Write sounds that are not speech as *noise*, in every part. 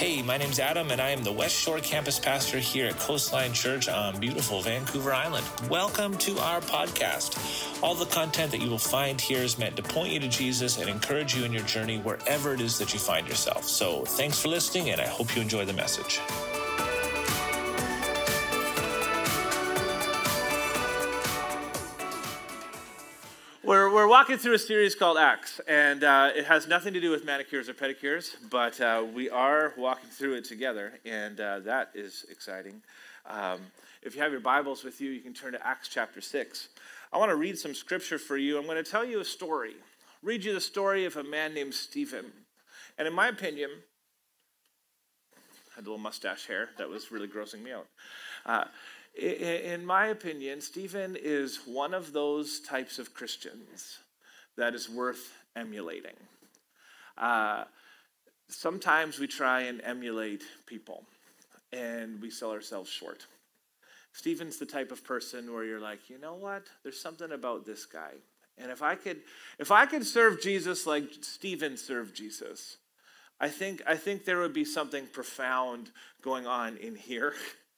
Hey, my name's Adam, and I am the West Shore campus pastor here at Coastline Church on beautiful Vancouver Island. Welcome to our podcast. All the content that you will find here is meant to point you to Jesus and encourage you in your journey wherever it is that you find yourself. So thanks for listening, and I hope you enjoy the message. Walking through a series called Acts, and uh, it has nothing to do with manicures or pedicures, but uh, we are walking through it together, and uh, that is exciting. Um, if you have your Bibles with you, you can turn to Acts chapter 6. I want to read some scripture for you. I'm going to tell you a story, read you the story of a man named Stephen. And in my opinion, I had a little mustache hair that was really grossing me out. Uh, in my opinion, Stephen is one of those types of Christians that is worth emulating. Uh, sometimes we try and emulate people and we sell ourselves short. Stephen's the type of person where you're like, you know what? There's something about this guy. And if I could if I could serve Jesus like Stephen served Jesus, I think I think there would be something profound going on in here *laughs*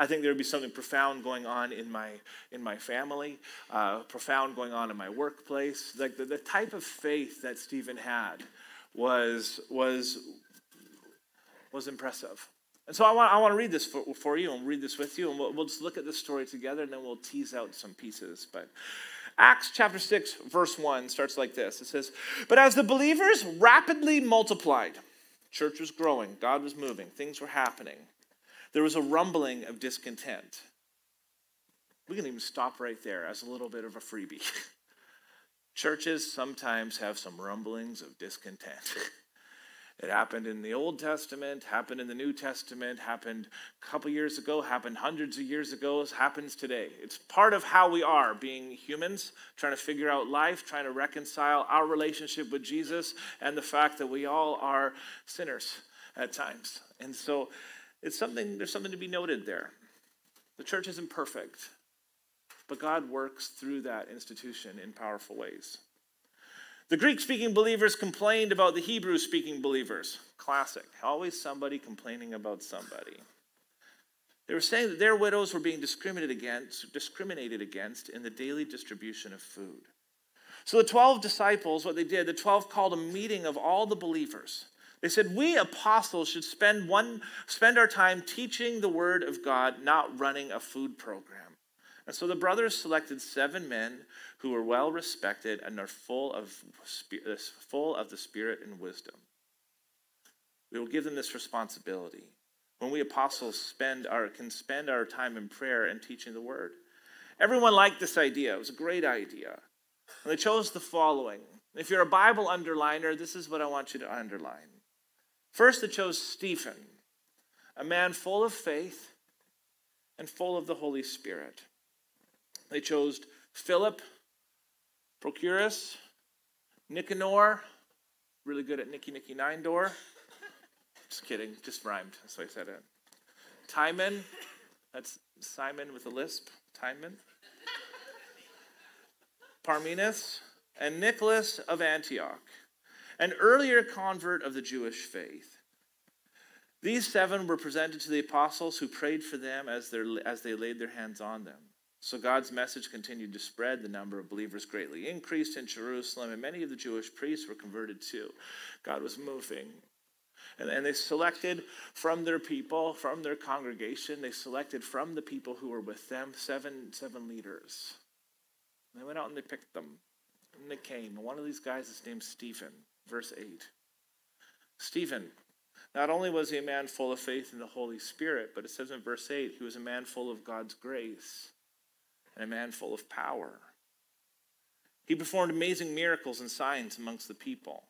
I think there would be something profound going on in my in my family, uh, profound going on in my workplace. Like the, the type of faith that Stephen had was was was impressive. And so I want, I want to read this for, for you and read this with you, and we'll, we'll just look at this story together, and then we'll tease out some pieces. But Acts chapter 6, verse 1 starts like this It says, But as the believers rapidly multiplied, church was growing, God was moving, things were happening there was a rumbling of discontent. We can even stop right there as a little bit of a freebie. *laughs* Churches sometimes have some rumblings of discontent. *laughs* It happened in the Old Testament, happened in the New Testament, happened a couple years ago, happened hundreds of years ago, happens today. It's part of how we are being humans, trying to figure out life, trying to reconcile our relationship with Jesus and the fact that we all are sinners at times. And so it's something, there's something to be noted there. The church isn't perfect, but God works through that institution in powerful ways. The Greek speaking believers complained about the Hebrew speaking believers. Classic. Always somebody complaining about somebody. They were saying that their widows were being discriminated against, discriminated against in the daily distribution of food. So the 12 disciples, what they did, the 12 called a meeting of all the believers. They said, We apostles should spend, one, spend our time teaching the word of God, not running a food program. And so the brothers selected seven men who were well respected and are full of, uh, full of the Spirit and wisdom. We will give them this responsibility. When we apostles spend our, can spend our time in prayer and teaching the word. Everyone liked this idea. It was a great idea. And they chose the following. If you're a Bible underliner, this is what I want you to underline. First, it chose Stephen, a man full of faith and full of the Holy Spirit. They chose Philip, Prochorus, Nicanor, really good at Nicky Nicky Nine Door. Just kidding, just rhymed. Why I said it. Timon, that's Simon with a lisp. Timon. Parmenas, and Nicholas of Antioch an earlier convert of the Jewish faith. These seven were presented to the apostles who prayed for them as, as they laid their hands on them. So God's message continued to spread. The number of believers greatly increased in Jerusalem, and many of the Jewish priests were converted too. God was moving. And, and they selected from their people, from their congregation, they selected from the people who were with them seven, seven leaders. And they went out and they picked them. And they came. And one of these guys is named Stephen verse 8. Stephen, not only was he a man full of faith in the Holy Spirit, but it says in verse 8, he was a man full of God's grace and a man full of power. He performed amazing miracles and signs amongst the people.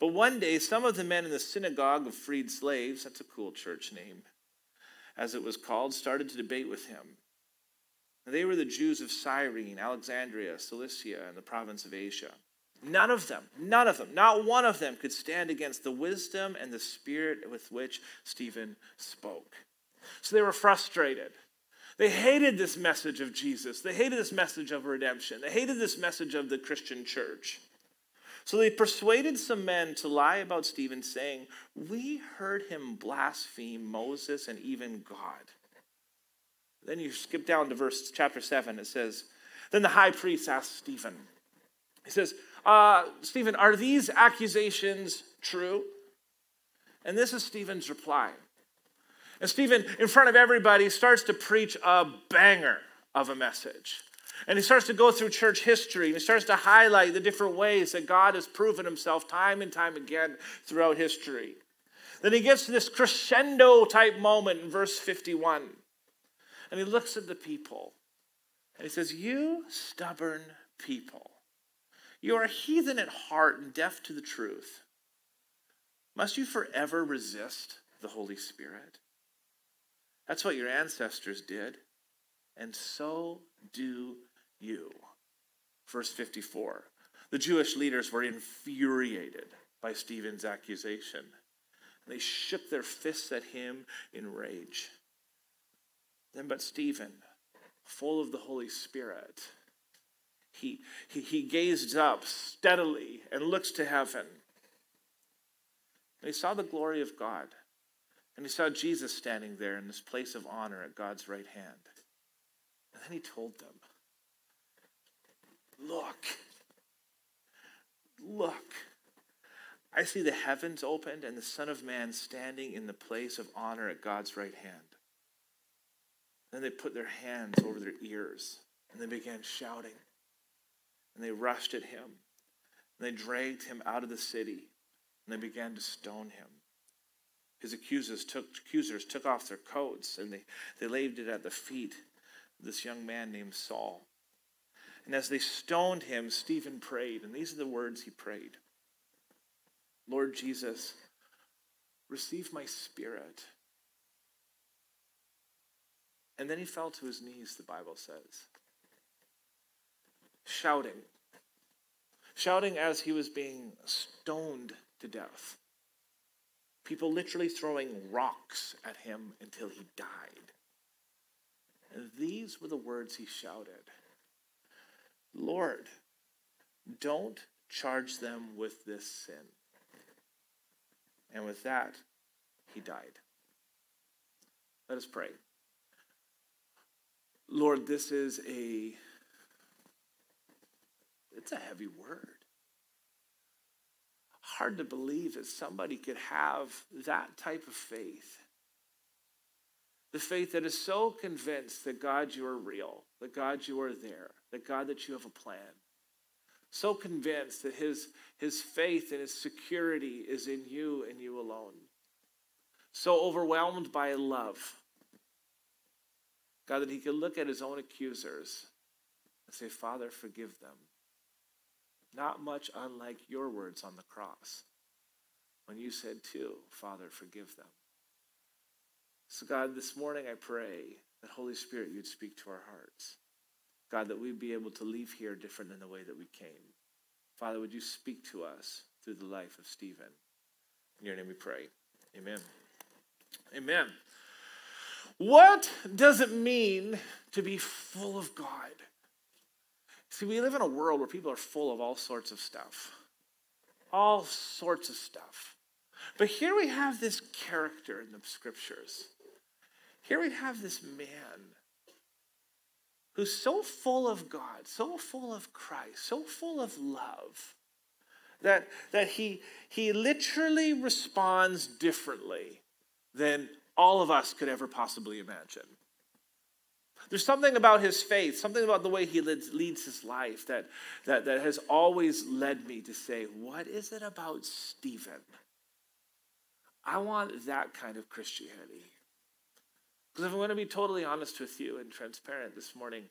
But one day, some of the men in the synagogue of freed slaves, that's a cool church name, as it was called, started to debate with him. they were the Jews of Cyrene, Alexandria, Cilicia, and the province of Asia. None of them, none of them, not one of them could stand against the wisdom and the spirit with which Stephen spoke. So they were frustrated. They hated this message of Jesus. They hated this message of redemption. They hated this message of the Christian church. So they persuaded some men to lie about Stephen, saying, We heard him blaspheme Moses and even God. Then you skip down to verse chapter 7. It says, Then the high priest asked Stephen, He says, uh, Stephen, are these accusations true? And this is Stephen's reply. And Stephen, in front of everybody, starts to preach a banger of a message. And he starts to go through church history and he starts to highlight the different ways that God has proven himself time and time again throughout history. Then he gets to this crescendo type moment in verse 51. And he looks at the people and he says, You stubborn people, you are a heathen at heart and deaf to the truth. Must you forever resist the Holy Spirit? That's what your ancestors did, and so do you. Verse 54. The Jewish leaders were infuriated by Stephen's accusation. They shook their fists at him in rage. Then, but Stephen, full of the Holy Spirit, he, he, he gazed up steadily and looks to heaven. And he saw the glory of God. And he saw Jesus standing there in this place of honor at God's right hand. And then he told them, Look, look. I see the heavens opened and the Son of Man standing in the place of honor at God's right hand. Then they put their hands over their ears and they began shouting. And they rushed at him. And they dragged him out of the city and they began to stone him. His accusers took, accusers took off their coats and they, they laid it at the feet of this young man named Saul. And as they stoned him, Stephen prayed, and these are the words he prayed Lord Jesus, receive my spirit. And then he fell to his knees, the Bible says, shouting, shouting as he was being stoned to death. People literally throwing rocks at him until he died. And these were the words he shouted Lord, don't charge them with this sin. And with that, he died. Let us pray. Lord, this is a it's a heavy word. Hard to believe that somebody could have that type of faith. The faith that is so convinced that God, you are real, that God, you are there, that God, that you have a plan. So convinced that his, his faith and his security is in you and you alone. So overwhelmed by love. God, that he could look at his own accusers and say, Father, forgive them. Not much unlike your words on the cross when you said, too, Father, forgive them. So, God, this morning I pray that Holy Spirit, you'd speak to our hearts. God, that we'd be able to leave here different than the way that we came. Father, would you speak to us through the life of Stephen? In your name we pray. Amen. Amen. What does it mean to be full of God? See, we live in a world where people are full of all sorts of stuff. All sorts of stuff. But here we have this character in the scriptures here we have this man who's so full of God, so full of Christ, so full of love, that, that he, he literally responds differently than all of us could ever possibly imagine. There's something about his faith, something about the way he leads, leads his life that, that, that has always led me to say, what is it about Stephen? I want that kind of Christianity. Because if I'm going to be totally honest with you and transparent this morning,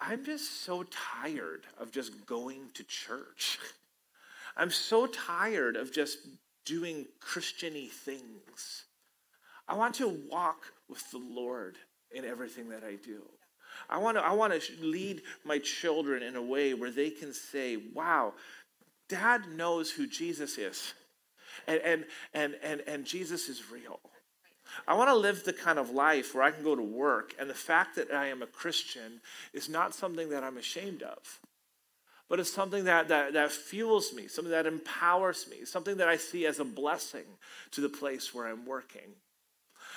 I'm just so tired of just going to church. *laughs* I'm so tired of just doing Christiany things. I want to walk with the Lord in everything that I do. I want to I want to lead my children in a way where they can say, "Wow, dad knows who Jesus is." And and and and, and Jesus is real. I want to live the kind of life where I can go to work, and the fact that I am a Christian is not something that I'm ashamed of. but it's something that, that, that fuels me, something that empowers me, something that I see as a blessing to the place where I'm working.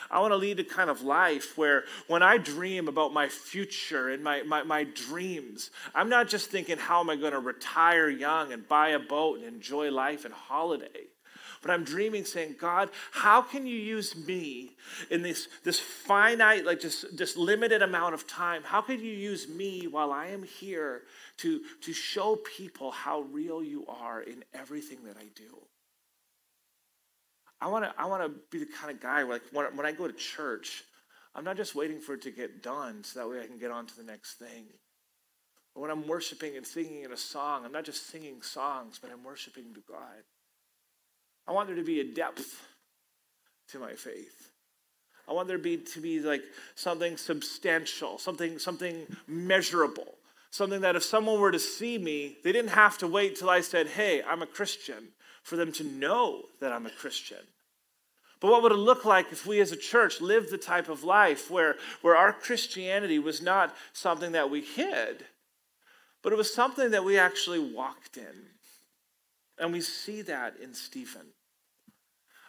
I want to lead a kind of life where when I dream about my future and my, my, my dreams, I'm not just thinking, how am I going to retire young and buy a boat and enjoy life and holiday? But I'm dreaming, saying, God, how can you use me in this, this finite, like just, just limited amount of time? How can you use me while I am here to, to show people how real you are in everything that I do? I want to I want to be the kind of guy where, like when, when I go to church, I'm not just waiting for it to get done so that way I can get on to the next thing. When I'm worshiping and singing in a song, I'm not just singing songs, but I'm worshiping to God. I want there to be a depth to my faith. I want there to be to be like something substantial, something something measurable, something that if someone were to see me, they didn't have to wait till I said, "Hey, I'm a Christian." For them to know that I'm a Christian. But what would it look like if we as a church lived the type of life where, where our Christianity was not something that we hid, but it was something that we actually walked in? And we see that in Stephen.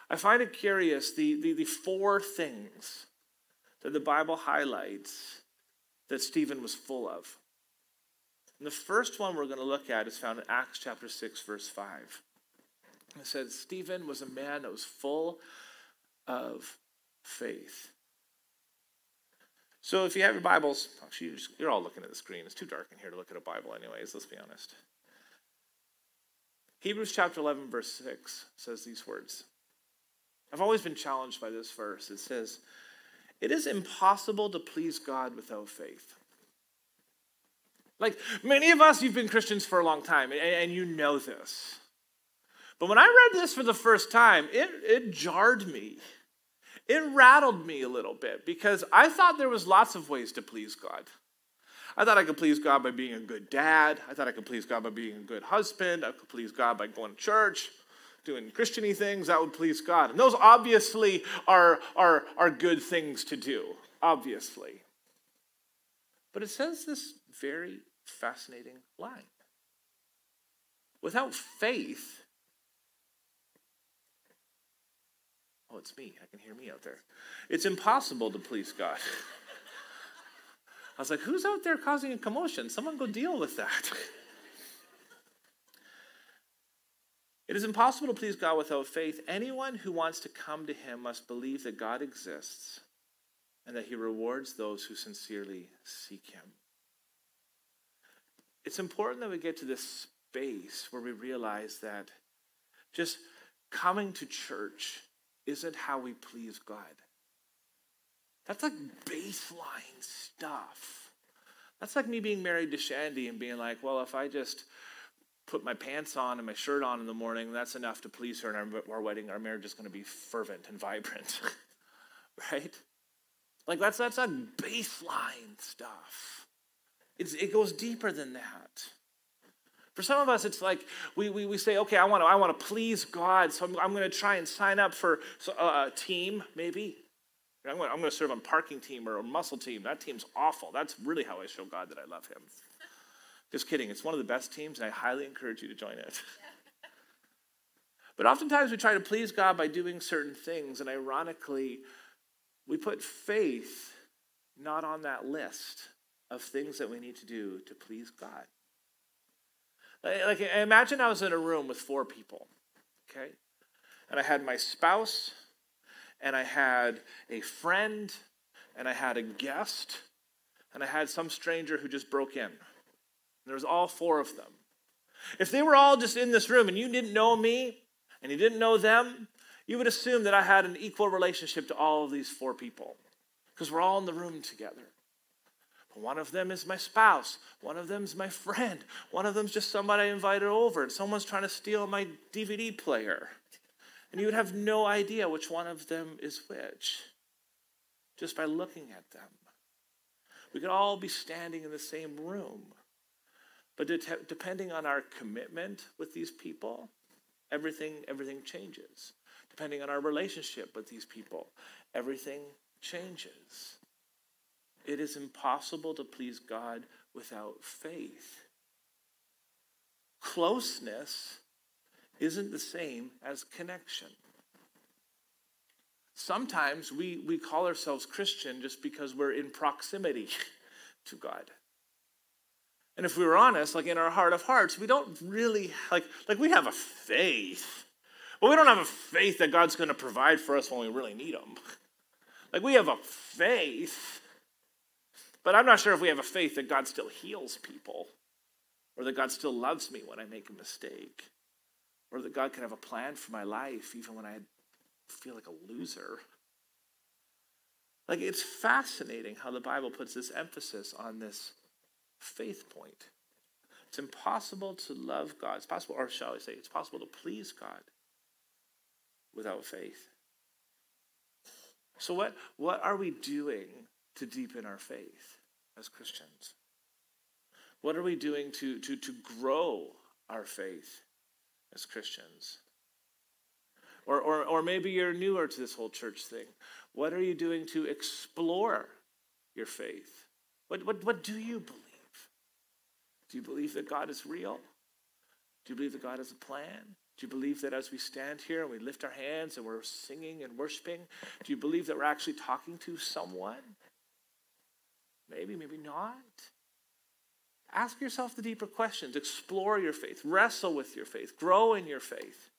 I find it curious the, the, the four things that the Bible highlights that Stephen was full of. And the first one we're going to look at is found in Acts chapter 6, verse 5. It said Stephen was a man that was full of faith. So if you have your Bibles, actually you're all looking at the screen. It's too dark in here to look at a Bible, anyways. Let's be honest. Hebrews chapter 11, verse 6 says these words. I've always been challenged by this verse. It says, It is impossible to please God without faith. Like many of us, you've been Christians for a long time, and, you know this. But when I read this for the first time, it, it jarred me. It rattled me a little bit because I thought there was lots of ways to please God. I thought I could please God by being a good dad. I thought I could please God by being a good husband. I could please God by going to church, doing Christiany things. That would please God. And those obviously are, are, are good things to do, obviously. But it says this very fascinating line. Without faith, Oh, it's me. I can hear me out there. It's impossible to please God. *laughs* I was like, who's out there causing a commotion? Someone go deal with that. *laughs* it is impossible to please God without faith. Anyone who wants to come to Him must believe that God exists and that He rewards those who sincerely seek Him. It's important that we get to this space where we realize that just coming to church isn't how we please God. That's like baseline stuff. That's like me being married to Shandy and being like, well, if I just put my pants on and my shirt on in the morning, that's enough to please her, and our, our wedding, our marriage is going to be fervent and vibrant. *laughs* right? Like that's that's like baseline stuff. It's, it goes deeper than that. For some of us, it's like we, we, we say, okay, I want to I want to please God, so I'm, I'm going to try and sign up for uh, a team, maybe. I'm going, to, I'm going to serve on parking team or a muscle team. That team's awful. That's really how I show God that I love Him. Just kidding. It's one of the best teams, and I highly encourage you to join it. *laughs* but oftentimes we try to please God by doing certain things, and ironically, we put faith not on that list of things that we need to do to please God. Like, imagine I was in a room with four people, okay? And I had my spouse, and I had a friend, and I had a guest, and I had some stranger who just broke in. There was all four of them. If they were all just in this room and you didn't know me and you didn't know them, you would assume that I had an equal relationship to all of these four people because we're all in the room together. One of them is my spouse. One of them is my friend. One of them is just somebody I invited over, and someone's trying to steal my DVD player. And you would have no idea which one of them is which just by looking at them. We could all be standing in the same room. But det- depending on our commitment with these people, everything, everything changes. Depending on our relationship with these people, everything changes. It is impossible to please God without faith. closeness isn't the same as connection. Sometimes we, we call ourselves Christian just because we're in proximity *laughs* to God. And if we were honest, like in our heart of hearts, we don't really like like we have a faith. But we don't have a faith that God's going to provide for us when we really need him. Like we have a faith, but I'm not sure if we have a faith that God still heals people or that God still loves me when I make a mistake or that God can have a plan for my life even when I feel like a loser. Like it's fascinating how the Bible puts this emphasis on this faith point. It's impossible to love God. It's possible, or shall I say, it's possible to please God without faith. So, what, what are we doing to deepen our faith as Christians? What are we doing to, to, to grow our faith as Christians? Or, or, or maybe you're newer to this whole church thing. What are you doing to explore your faith? What, what, what do you believe? Do you believe that God is real? Do you believe that God has a plan? Do you believe that as we stand here and we lift our hands and we're singing and worshiping, do you believe that we're actually talking to someone? Maybe, maybe not. Ask yourself the deeper questions. Explore your faith. Wrestle with your faith. Grow in your faith.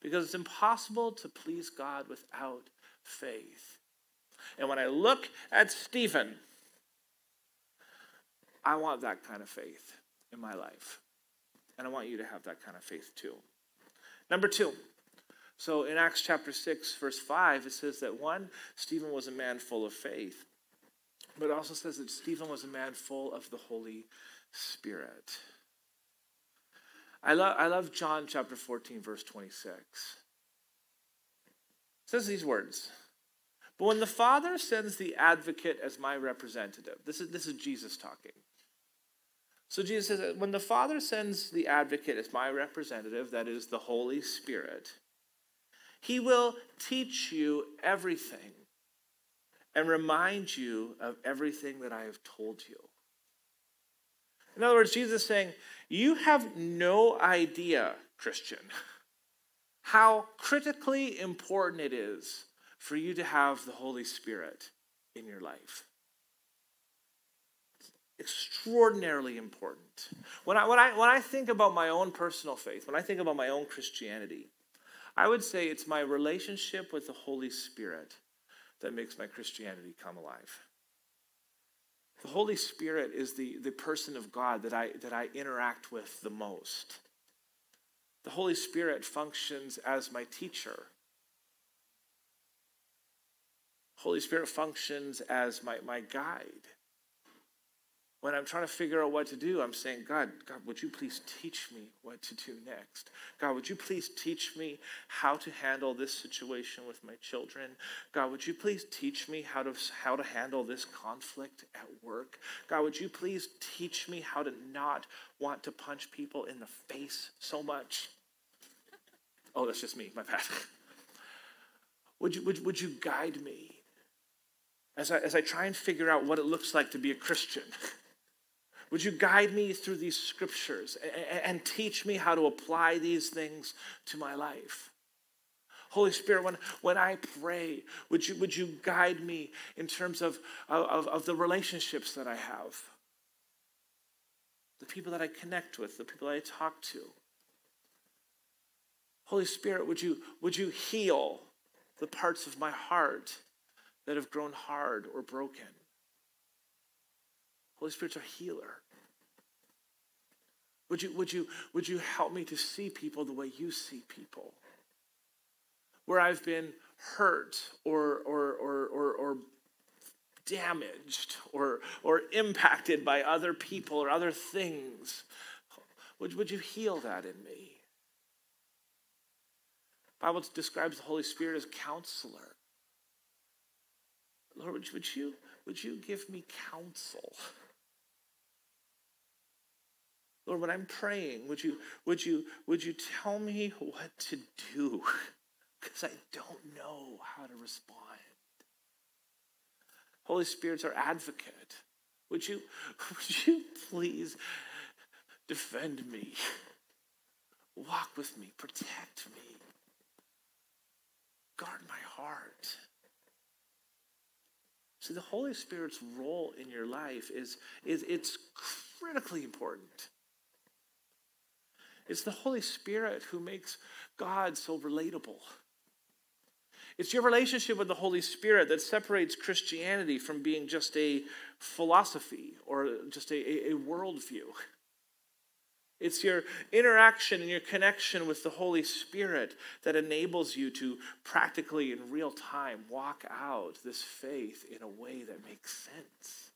Because it's impossible to please God without faith. And when I look at Stephen, I want that kind of faith in my life. And I want you to have that kind of faith too. Number two. So in Acts chapter 6, verse 5, it says that one, Stephen was a man full of faith. But it also says that Stephen was a man full of the Holy Spirit. I love, I love John chapter 14, verse 26. It says these words. But when the Father sends the advocate as my representative, this is, this is Jesus talking. So Jesus says, when the Father sends the advocate as my representative, that is the Holy Spirit, he will teach you everything and remind you of everything that I have told you. In other words, Jesus is saying, You have no idea, Christian, *laughs* how critically important it is for you to have the Holy Spirit in your life extraordinarily important. When I, when, I, when I think about my own personal faith, when I think about my own Christianity, I would say it's my relationship with the Holy Spirit that makes my Christianity come alive. The Holy Spirit is the, the person of God that I, that I interact with the most. The Holy Spirit functions as my teacher. Holy Spirit functions as my, my guide when I'm trying to figure out what to do, I'm saying, God, God, would you please teach me what to do next? God, would you please teach me how to handle this situation with my children? God, would you please teach me how to how to handle this conflict at work? God, would you please teach me how to not want to punch people in the face so much? *laughs* Oh, that's just me, my bad. *laughs* would you would, would you guide me as I, as I try and figure out what it looks like to be a Christian? *laughs* Would you guide me through these scriptures and teach me how to apply these things to my life? Holy Spirit, when, when I pray, would you, would you guide me in terms of, of, of the relationships that I have? The people that I connect with, the people that I talk to. Holy Spirit, would you, would you heal the parts of my heart that have grown hard or broken? Holy Spirit's our healer. Would you, would, you, would you help me to see people the way you see people? Where I've been hurt or, or, or, or, or damaged or, or impacted by other people or other things. Would, would you heal that in me? The Bible describes the Holy Spirit as counselor. Lord, would you, would you, would you give me counsel? Lord, when I'm praying, would you, would you, would you tell me what to do? *laughs* Because I don't know how to respond. Holy Spirit's our advocate. Would you, *laughs* would you please defend me? *laughs* walk with me, protect me, guard my heart. See, the Holy Spirit's role in your life is, is it's critically important. It's the Holy Spirit who makes God so relatable. It's your relationship with the Holy Spirit that separates Christianity from being just a philosophy or just a, a, a worldview. It's your interaction and your connection with the Holy Spirit that enables you to practically, in real time, walk out this faith in a way that makes sense.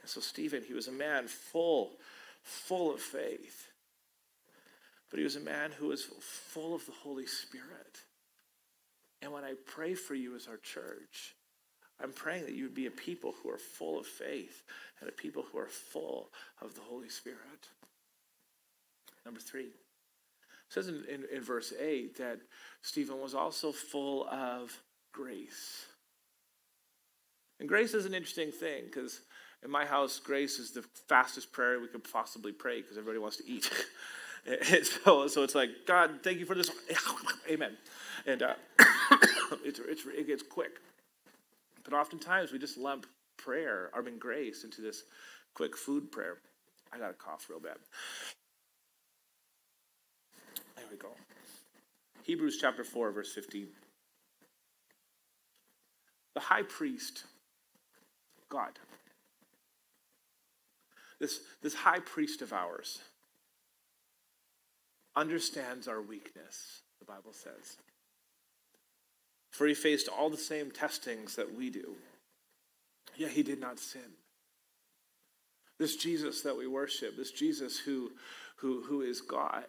And so, Stephen, he was a man full, full of faith. But he was a man who was full of the Holy Spirit. And when I pray for you as our church, I'm praying that you would be a people who are full of faith and a people who are full of the Holy Spirit. Number three, it says in, in, in verse 8 that Stephen was also full of grace. And grace is an interesting thing because in my house, grace is the fastest prayer we could possibly pray because everybody wants to eat. *laughs* so, so it's like, God, thank you for this. Amen. And uh, *coughs* it's, it's, it gets quick. But oftentimes we just lump prayer, I mean grace, into this quick food prayer. I got a cough real bad. There we go. Hebrews chapter 4, verse 15. The high priest, God, this, this high priest of ours, understands our weakness, the Bible says for he faced all the same testings that we do. Yet he did not sin. This Jesus that we worship, this Jesus who, who, who is God,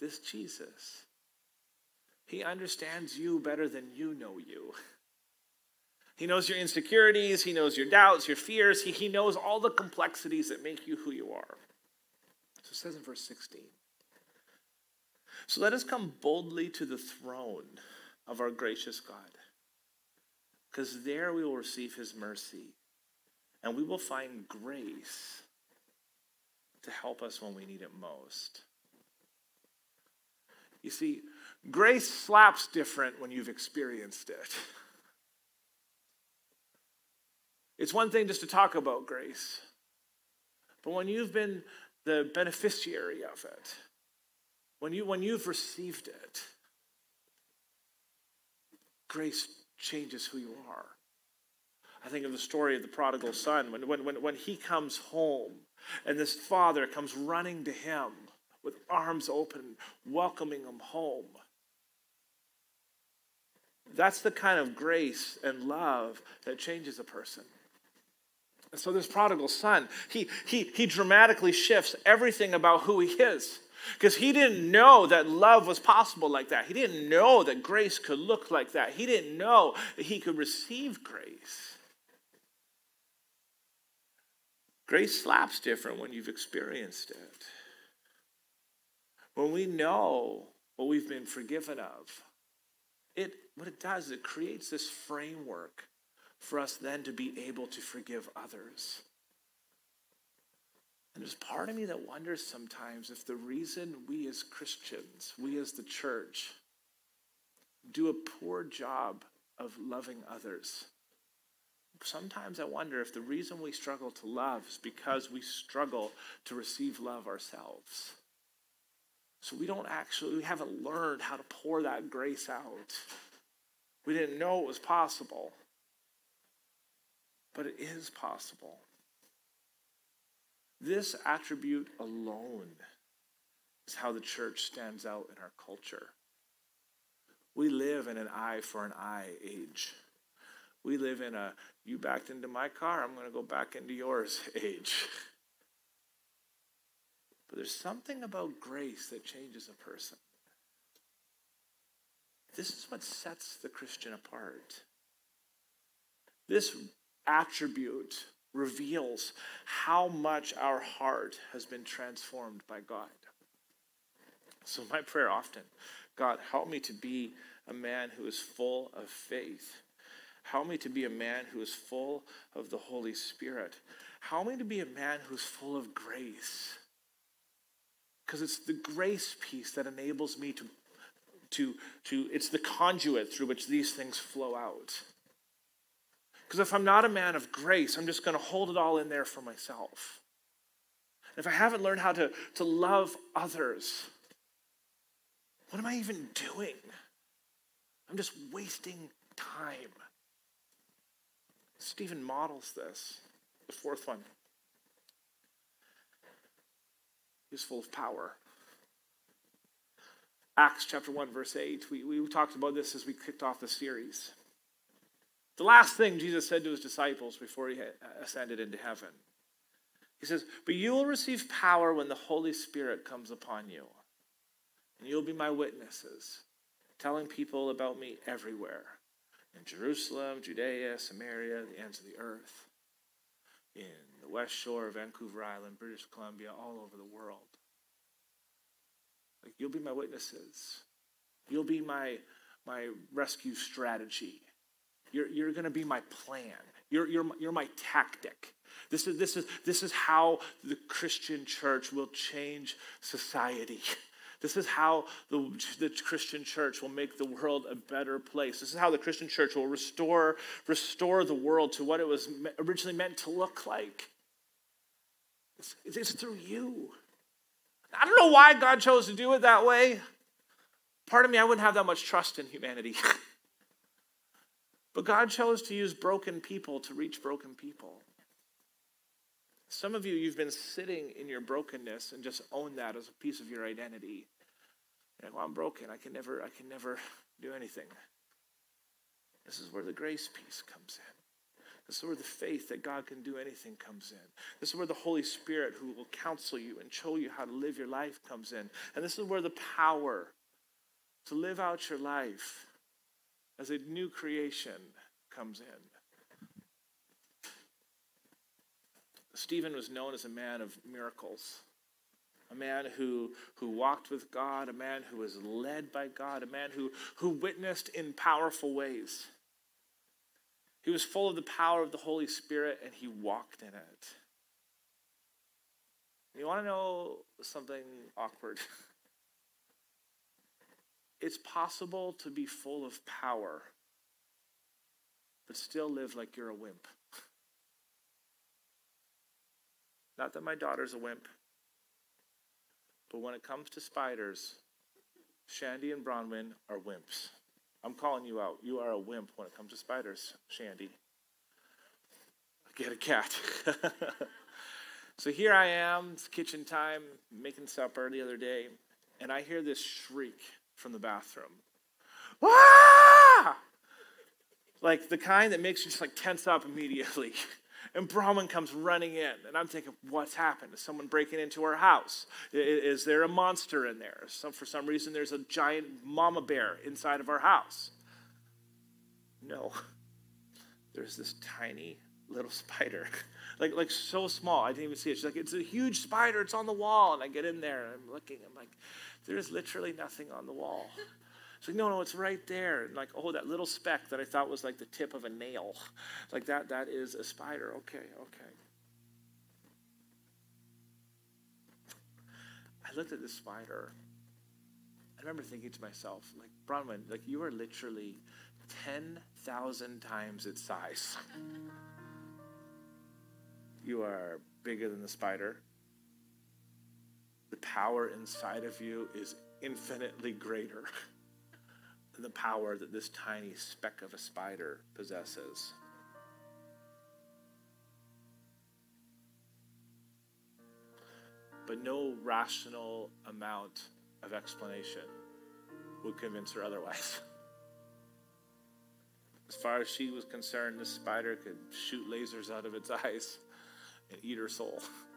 this Jesus, he understands you better than you know you. *laughs* He knows your insecurities, he knows your doubts, your fears, he, he knows all the complexities that make you who you are. So it says in verse 16. So let us come boldly to the throne of our gracious God. Because there we will receive his mercy and we will find grace to help us when we need it most. You see, grace slaps different when you've experienced it. It's one thing just to talk about grace, but when you've been the beneficiary of it, when, you, when you've received it, grace changes who you are. I think of the story of the prodigal son when, when, when, when he comes home and this father comes running to him with arms open, welcoming him home. That's the kind of grace and love that changes a person. And so this prodigal son, he, he, he dramatically shifts everything about who he is. Because he didn't know that love was possible like that. He didn't know that grace could look like that. He didn't know that he could receive grace. Grace slaps different when you've experienced it. When we know what we've been forgiven of, it what it does is it creates this framework for us then to be able to forgive others. And there's part of me that wonders sometimes if the reason we as Christians, we as the church, do a poor job of loving others. Sometimes I wonder if the reason we struggle to love is because we struggle to receive love ourselves. So we don't actually, we haven't learned how to pour that grace out. We didn't know it was possible, but it is possible. This attribute alone is how the church stands out in our culture. We live in an eye for an eye age. We live in a you backed into my car, I'm going to go back into yours *laughs* age. But there's something about grace that changes a person. This is what sets the Christian apart. This attribute reveals how much our heart has been transformed by God. So, my prayer often God, help me to be a man who is full of faith. Help me to be a man who is full of the Holy Spirit. Help me to be a man who's full of grace. Because it's the grace piece that enables me to, to, to, it's the conduit through which these things flow out. Because if I'm not a man of grace, I'm just going to hold it all in there for myself. And if I haven't learned how to, to love others, what am I even doing? I'm just wasting time. Stephen models this. The fourth one. He's full of power. Acts chapter 1, verse 8. We, we talked about this as we kicked off the series. The last thing Jesus said to his disciples before he uh, ascended into heaven. He says, But you will receive power when the Holy Spirit comes upon you. And you'll be my witnesses, telling people about me everywhere in Jerusalem, Judea, Samaria, the ends of the earth, in the west shore of Vancouver Island, British Columbia, all over the world. Like you'll be my witnesses. You'll be my my rescue strategy. You're, you're going to be my plan. You're, you're, you're my tactic. This is, this, is, this is how the Christian church will change society. *laughs* This is how the, the Christian church will make the world a better place. This is how the Christian church will restore, restore the world to what it was originally meant to look like. It's, it's through you. I don't know why God chose to do it that way. Part of me, I wouldn't have that much trust in humanity. *laughs* but God chose to use broken people to reach broken people. Some of you, you've been sitting in your brokenness and just own that as a piece of your identity. Like, well, I'm broken. I can never, I can never do anything. This is where the grace piece comes in. This is where the faith that God can do anything comes in. This is where the Holy Spirit, who will counsel you and show you how to live your life, comes in. And this is where the power to live out your life as a new creation comes in. Stephen was known as a man of miracles, a man who, who walked with God, a man who was led by God, a man who, who witnessed in powerful ways. He was full of the power of the Holy Spirit and he walked in it. You want to know something awkward? *laughs* It's possible to be full of power, but still live like you're a wimp. *laughs* Not that my daughter's a wimp, but when it comes to spiders, Shandy and Bronwyn are wimps. I'm calling you out. You are a wimp when it comes to spiders, Shandy. Get a cat. *laughs* so here I am, it's kitchen time, making supper the other day, and I hear this shriek from the bathroom. Ah! Like the kind that makes you just like tense up immediately. *laughs* And Bronwyn comes running in, and I'm thinking, what's happened? Is someone breaking into our house? Is, there a monster in there? Some, for some reason, there's a giant mama bear inside of our house. No, *laughs* there's this tiny little spider, *laughs* like like so small. I didn't even see it. She's like, it's a huge spider. It's on the wall, and I get in there, and I'm looking. I'm like, there's literally nothing on the wall. It's like, no, no, it's right there. And like, oh, that little speck that I thought was like the tip of a nail. Like that, that is a spider. Okay, okay. I looked at this spider. I remember thinking to myself, like, Bronwyn, like you are literally 10,000 times its size. *laughs* You are bigger than the spider. Power inside of you is infinitely greater. *laughs* Than the power that this tiny speck of a spider possesses. But no rational amount of explanation would convince her otherwise. *laughs* As far as she was concerned, this spider could shoot lasers out of its eyes and eat her soul. *laughs*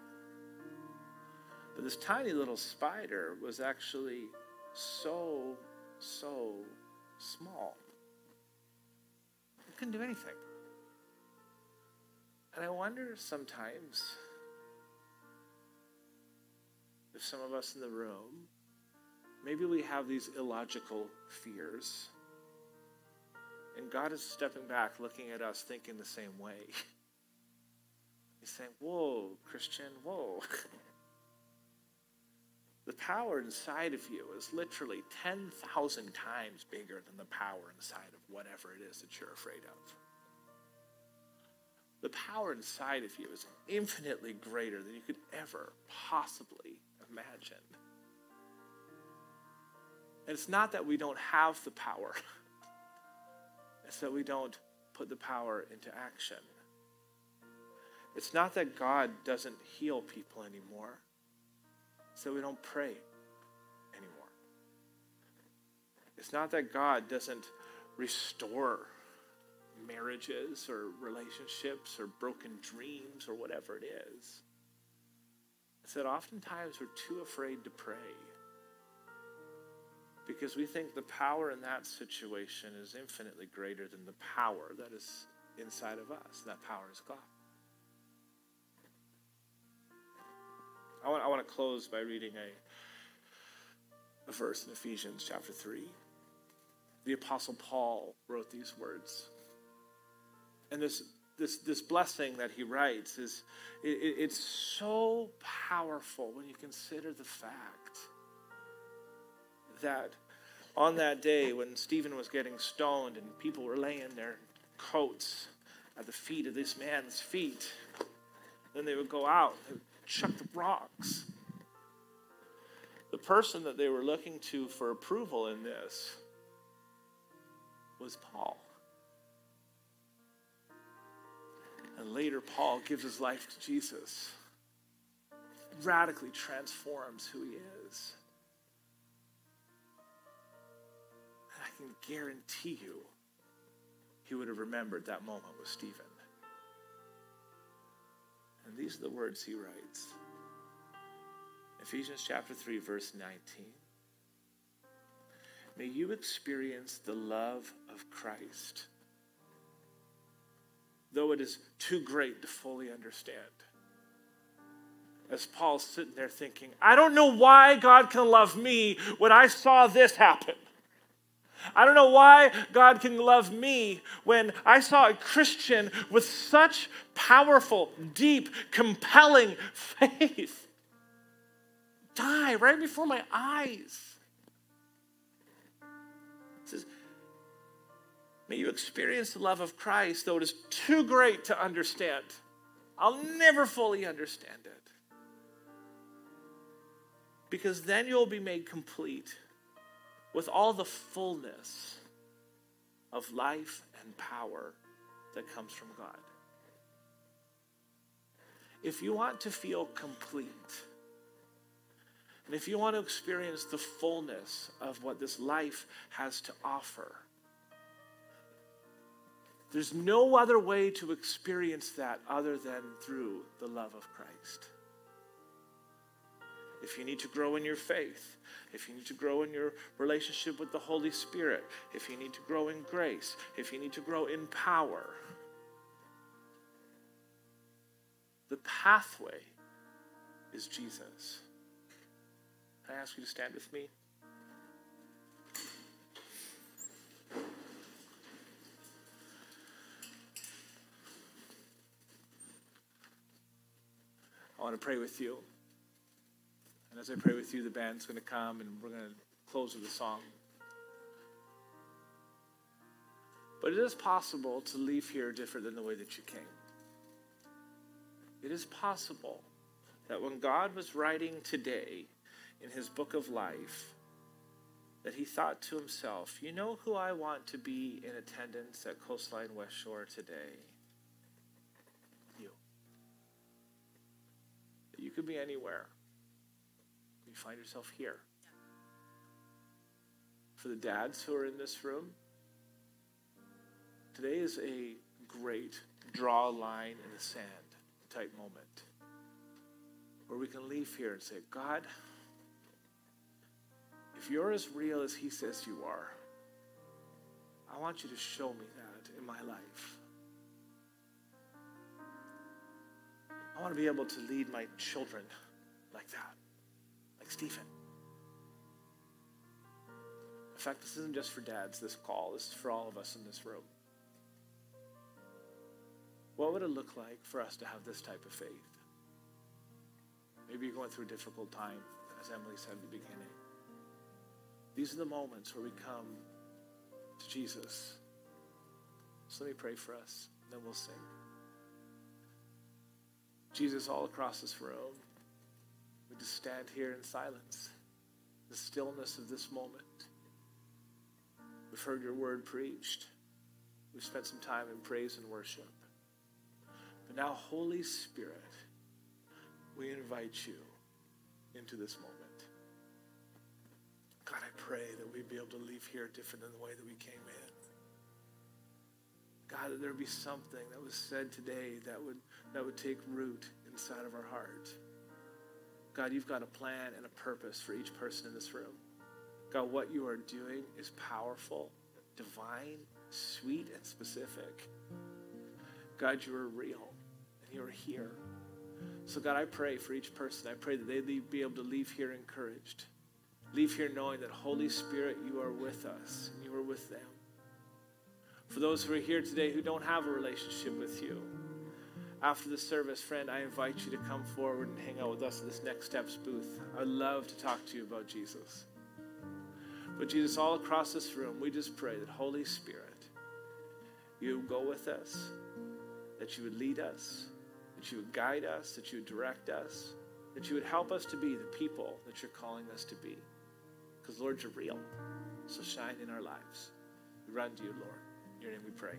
But this tiny little spider was actually so, so small. It couldn't do anything. And I wonder sometimes if some of us in the room, maybe we have these illogical fears. And God is stepping back, looking at us, thinking the same way. *laughs* He's saying, Whoa, Christian, whoa. *laughs* the power inside of you is literally 10,000 times bigger than the power inside of whatever it is that you're afraid of. The power inside of you is infinitely greater than you could ever possibly imagine. And it's not that we don't have the power, *laughs* it's that we don't put the power into action. It's not that God doesn't heal people anymore, that we don't pray anymore. It's not that God doesn't restore marriages or relationships or broken dreams or whatever it is. It's that oftentimes we're too afraid to pray because we think the power in that situation is infinitely greater than the power that is inside of us. That power is God. To close by reading a, a verse in Ephesians chapter 3. The Apostle Paul wrote these words. And this, this, this blessing that he writes is it, it's so powerful when you consider the fact that on that day when Stephen was getting stoned and people were laying their coats at the feet of this man's feet, then they would go out and chuck the rocks. The person that they were looking to for approval in this was Paul. And later, Paul gives his life to Jesus, radically transforms who he is. And I can guarantee you, he would have remembered that moment with Stephen. And these are the words he writes Ephesians chapter 3, verse 19. May you experience the love of Christ, though it is too great to fully understand. As Paul's sitting there thinking, I don't know why God can love me when I saw this happen. I don't know why God can love me when I saw a Christian with such powerful, deep, compelling *laughs* faith die right before my eyes. It says, May you experience the love of Christ, though it is too great to understand. I'll never fully understand it. Because then you'll be made complete with all the fullness of life and power that comes from God. If you want to feel complete, and if you want to experience the fullness of what this life has to offer, there's no other way to experience that other than through the love of Christ. If you need to grow in your faith, if you need to grow in your relationship with the Holy Spirit, if you need to grow in grace, if you need to grow in power, the pathway is Jesus. I ask you to stand with me? I want to pray with you. And as I pray with you, the band's going to come and we're going to close with a song. But it is possible to leave here different than the way that you came. It is possible that when God was writing today in his book of life, that he thought to himself, you know who I want to be in attendance at Coastline West Shore today? You. You could be anywhere you find yourself here. For the dads who are in this room, today is a great draw a line in the sand type moment where we can leave here and say, God, if you're as real as He says you are, I want you to show me that in my life. I want to be able to lead my children like that like Stephen. In fact, this isn't just for dads, this call. This is for all of us in this room. What would it look like for us to have this type of faith? Maybe you're going through a difficult time as Emily said at the beginning. These are the moments where we come to Jesus. So let me pray for us, then we'll sing. Jesus, all across this room, we just stand here in silence, the stillness of this moment. We've heard your word preached. We've spent some time in praise and worship. But now, Holy Spirit, we invite you into this moment. Pray that we'd be able to leave here different than the way that we came in. God, that there'd be something that was said today that would, that would take root inside of our heart. God, you've got a plan and a purpose for each person in this room. God, what you are doing is powerful, divine, sweet, and specific. God, you are real and you are here. So, God, I pray for each person. I pray that they'd be able to leave here encouraged. Leave here knowing that, Holy Spirit, you are with us and you are with them. For those who are here today who don't have a relationship with you, after the service, friend, I invite you to come forward and hang out with us at this Next Steps booth. I'd love to talk to you about Jesus. But Jesus, all across this room, we just pray that Holy Spirit, you go with us, that you would lead us, that you would guide us, that you would direct us, that you would help us to be the people that you're calling us to be. Because, Lord, you're real. So shine in our lives. We run to you, Lord. In your name we pray.